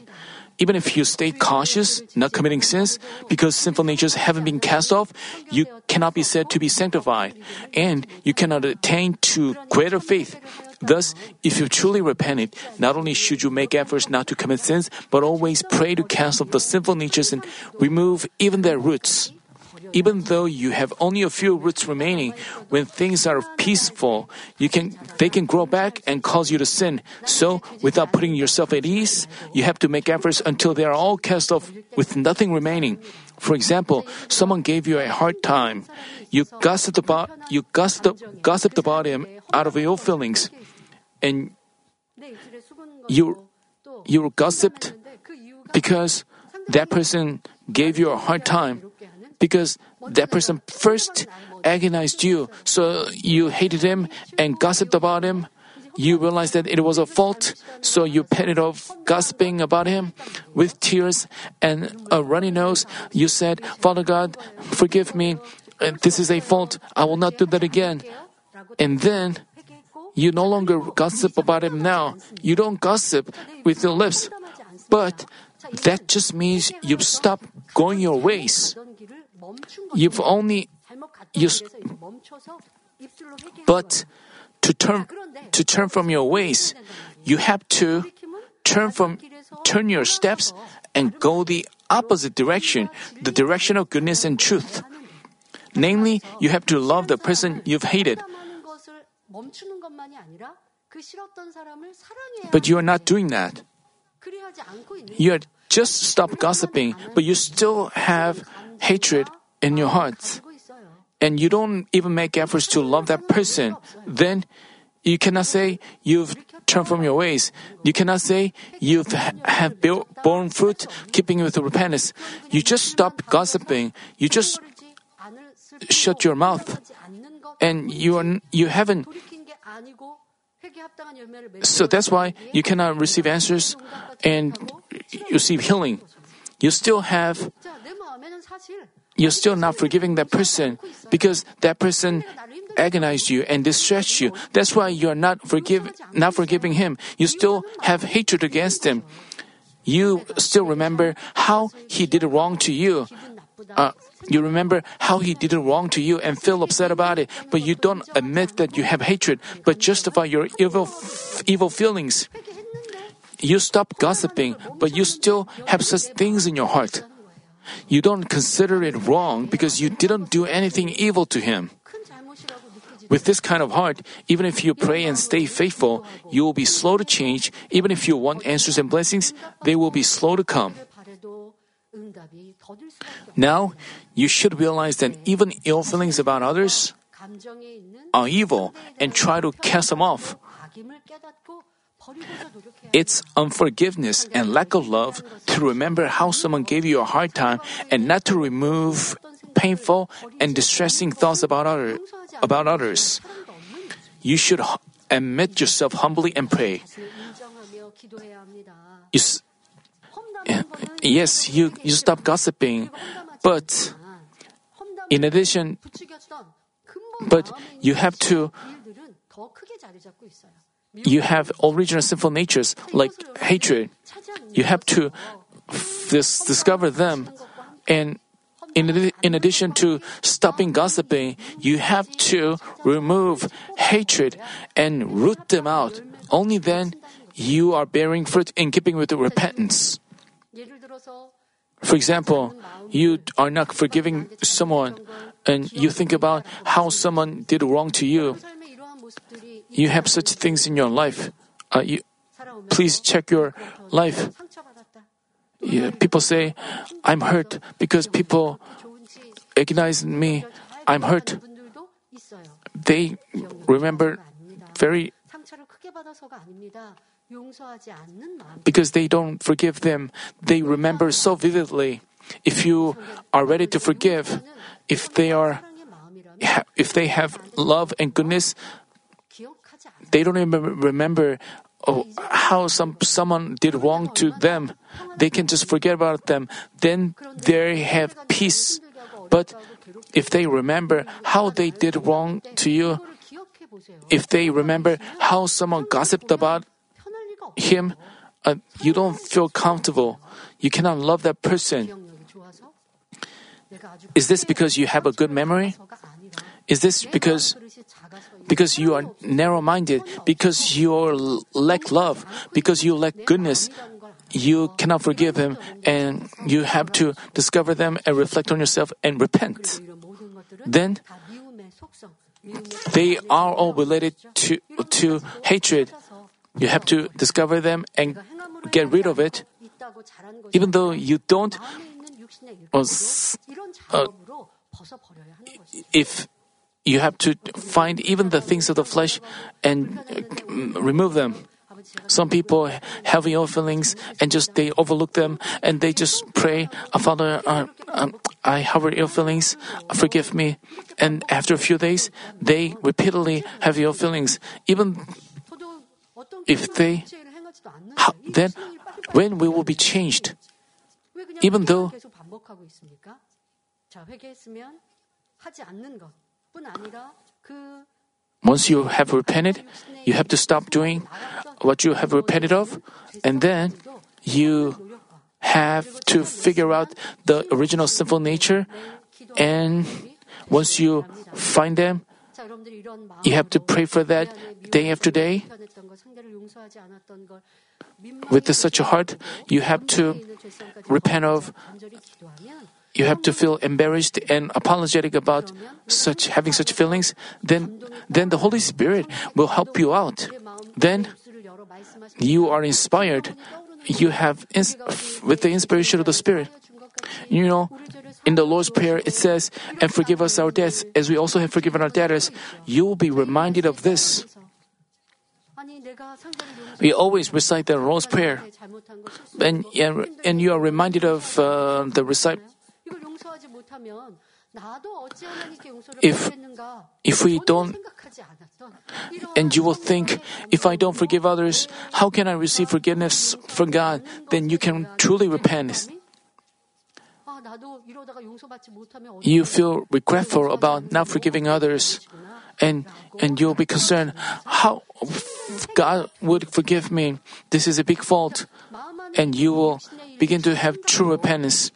Even if you stay cautious, not committing sins, because sinful natures haven't been cast off, you cannot be said to be sanctified, and you cannot attain to greater faith. Thus, if you truly repented, not only should you make efforts not to commit sins, but always pray to cast off the sinful natures and remove even their roots even though you have only a few roots remaining, when things are peaceful, you can, they can grow back and cause you to sin. So, without putting yourself at ease, you have to make efforts until they are all cast off with nothing remaining. For example, someone gave you a hard time. You gossiped about, you gossiped, gossiped about him out of your feelings. And you, you gossiped because that person gave you a hard time because that person first agonized you, so you hated him and gossiped about him. You realized that it was a fault, so you paid it off gossiping about him with tears and a runny nose. You said, Father God, forgive me. Uh, this is a fault. I will not do that again. And then you no longer gossip about him now. You don't gossip with your lips. But that just means you've stopped going your ways. You've only
used,
but to turn to turn from your ways, you have to turn from turn your steps and go the opposite direction, the direction of goodness and truth. Namely, you have to love the person you've hated. But you are not doing that. You are just stop gossiping, but you still have hatred in your hearts and you don't even make efforts to love that person, then you cannot say you've turned from your ways. You cannot say you have built, borne fruit keeping with repentance. You just stop gossiping. You just shut your mouth. And you, are, you haven't. So that's why you cannot receive answers and receive healing. You still have you're still not forgiving that person because that person agonized you and distressed you. That's why you're not forgive not forgiving him. You still have hatred against him. You still remember how he did wrong to you. Uh, you remember how he did wrong to you and feel upset about it, but you don't admit that you have hatred, but justify your evil, evil feelings. You stop gossiping, but you still have such things in your heart you don't consider it wrong because you didn't do anything evil to him. With this kind of heart, even if you pray and stay faithful, you will be slow to change. Even if you want answers and blessings, they will be slow to come. Now, you should realize that even ill feelings about others are evil and try to cast them off. It's unforgiveness and lack of love to remember how someone gave you a hard time and not to remove painful and distressing thoughts about, other, about others. You should admit yourself humbly and pray. You, yes, you, you stop gossiping, but in addition, but you have to you have original sinful natures like hatred. You have to discover them. And in, in addition to stopping gossiping, you have to remove hatred and root them out. Only then you are bearing fruit in keeping with repentance. For example, you are not forgiving someone and you think about how someone did wrong to you you have such things in your life, uh, you, please check your life. Yeah, people say, I'm hurt because people recognize me. I'm hurt. They remember very because they don't forgive them. They remember so vividly. If you are ready to forgive, if they are, if they have love and goodness, they don't even remember oh, how some someone did wrong to them. They can just forget about them. Then they have peace. But if they remember how they did wrong to you, if they remember how someone gossiped about him, uh, you don't feel comfortable. You cannot love that person. Is this because you have a good memory? Is this because because you are narrow minded, because you lack love, because you lack goodness. You cannot forgive him, and you have to discover them and reflect on yourself and repent. Then they are all related to, to hatred. You have to discover them and get rid of it. Even though you don't,
uh, uh,
if you have to find even the things of the flesh and mm, remove them. Some people have your feelings and just they overlook them and they just pray, uh, Father, uh, um, I have ill feelings, forgive me. And after a few days, they repeatedly have ill feelings. Even if they, how, then when we will be changed, even though once you have repented, you have to stop doing what you have repented of, and then you have to figure out the original sinful nature. And once you find them, you have to pray for that day after day. With such a heart, you have to repent of you have to feel embarrassed and apologetic about such having such feelings, then then the Holy Spirit will help you out. Then you are inspired. You have ins- with the inspiration of the Spirit. You know, in the Lord's Prayer, it says, "And forgive us our debts, as we also have forgiven our debtors." You will be reminded of this. We always recite the Lord's Prayer, and, and, you are reminded of uh, the recite, if, if we don't, and you will think, if I don't forgive others, how can I receive forgiveness from God? Then you can truly repent. You feel regretful about not forgiving others, and and you'll be concerned how God would forgive me. This is a big fault, and you will begin to have true repentance.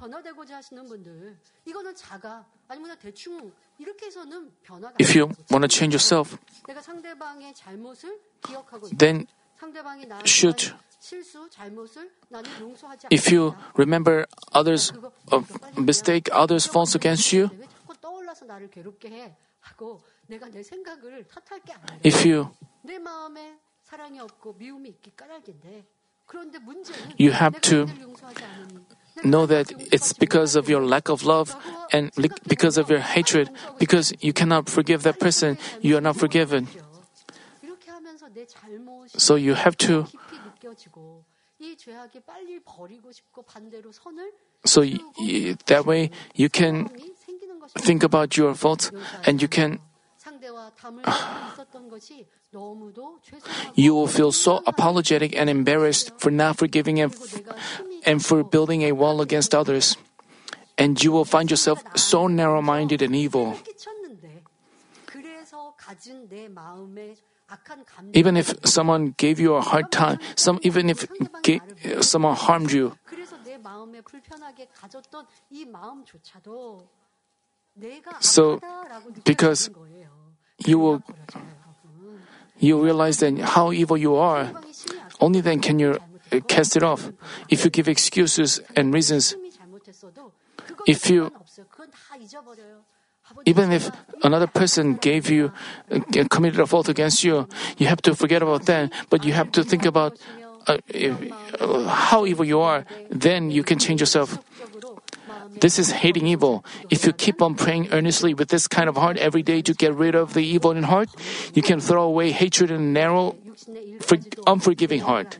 여러분 변화되고자 하시는 분들 이거는 자가 아니면 대충 이렇게 해서는 변화가
If you
안 되죠.
want to change yourself,
내가 상대방의 잘못을 기억하고 있다.
then
상대방이 나한테
should-
한 실수 잘못을 나는 용서하지
if you
않는다.
remember others' uh, mistake, others' faults against you,
왜 자꾸 떠올라서 나를 괴롭게 해 하고 내가 내 생각을 탓할 게 아니라
if you
내 마음에 사랑이 없고 미움이 있기 까닭인데 그런데 문제는
You have
내가
to know that it's because of your lack of love and because of your hatred, because you cannot forgive that person, you are not forgiven. So you have to. So that way you can think about your faults and you can you will feel so apologetic and embarrassed for not forgiving and, f- and for building a wall against others. And you will find yourself so narrow minded and evil. Even if someone gave you a hard time, some even if ga- someone harmed you, So, because you will you realize then how evil you are. Only then can you uh, cast it off. If you give excuses and reasons, if you even if another person gave you uh, committed a fault against you, you have to forget about that. But you have to think about uh, if, uh, how evil you are. Then you can change yourself. This is hating evil. If you keep on praying earnestly with this kind of heart every day to get rid of the evil in heart, you can throw away hatred and narrow, for, unforgiving heart.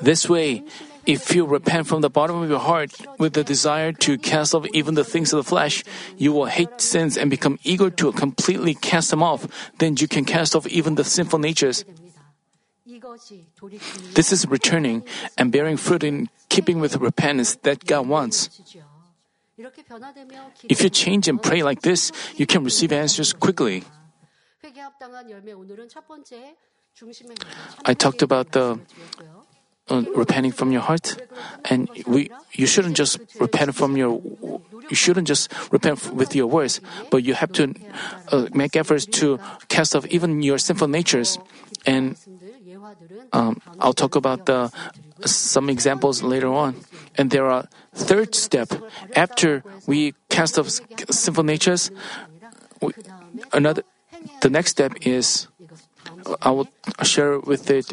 This way, if you repent from the bottom of your heart with the desire to cast off even the things of the flesh, you will hate sins and become eager to completely cast them off. Then you can cast off even the sinful natures. This is returning and bearing fruit in keeping with repentance that God wants. If you change and pray like this, you can receive answers quickly. I talked about the uh, repenting from your heart, and we you shouldn't just repent from your you shouldn't just repent with your words, but you have to uh, make efforts to cast off even your sinful natures. And um, I'll talk about the some examples later on. And there are third step after we cast off sinful natures. We, another the next step is I will share with it.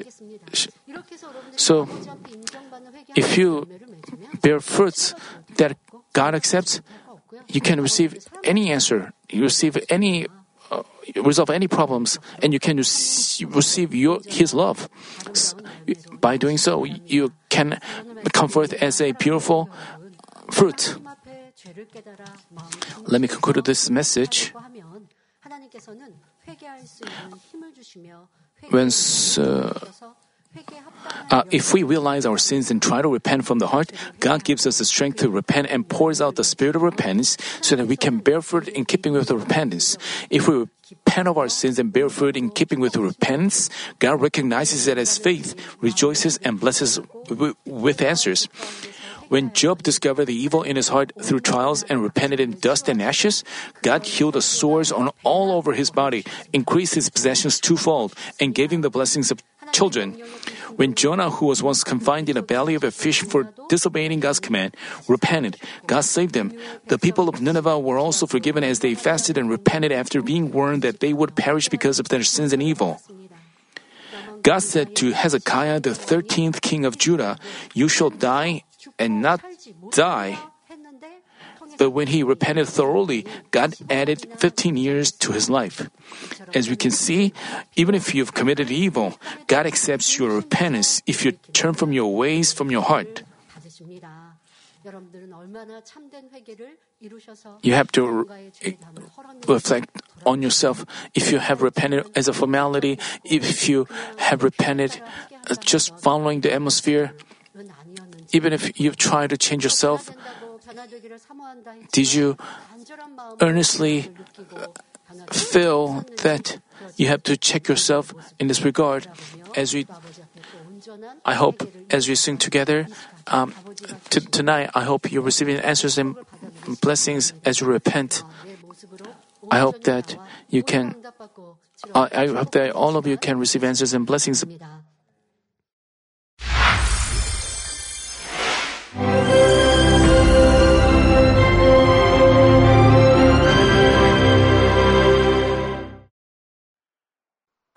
So, if you bear fruits that God accepts, you can receive any answer. You receive any resolve any problems, and you can receive your His love. By doing so, you can come forth as a beautiful fruit. Let me conclude this message. When uh, uh, if we realize our sins and try to repent from the heart, God gives us the strength to repent and pours out the spirit of repentance so that we can bear fruit in keeping with the repentance. If we repent of our sins and bear fruit in keeping with repentance, God recognizes it as faith, rejoices, and blesses with answers. When Job discovered the evil in his heart through trials and repented in dust and ashes, God healed the sores on all over his body, increased his possessions twofold, and gave him the blessings of children. When Jonah, who was once confined in the belly of a fish for disobeying God's command, repented, God saved him. The people of Nineveh were also forgiven as they fasted and repented after being warned that they would perish because of their sins and evil. God said to Hezekiah, the 13th king of Judah, You shall die and not die. But when he repented thoroughly, God added 15 years to his life. As we can see, even if you've committed evil, God accepts your repentance if you turn from your ways from your heart. You have to re- reflect on yourself if you have repented as a formality, if you have repented uh, just following the atmosphere, even if you've tried to change yourself, did you earnestly feel that you have to check yourself in this regard? As we, I hope, as we sing together um, t- tonight, I hope you're receiving answers and blessings as you repent. I hope that you can. Uh, I hope that all of you can receive answers and blessings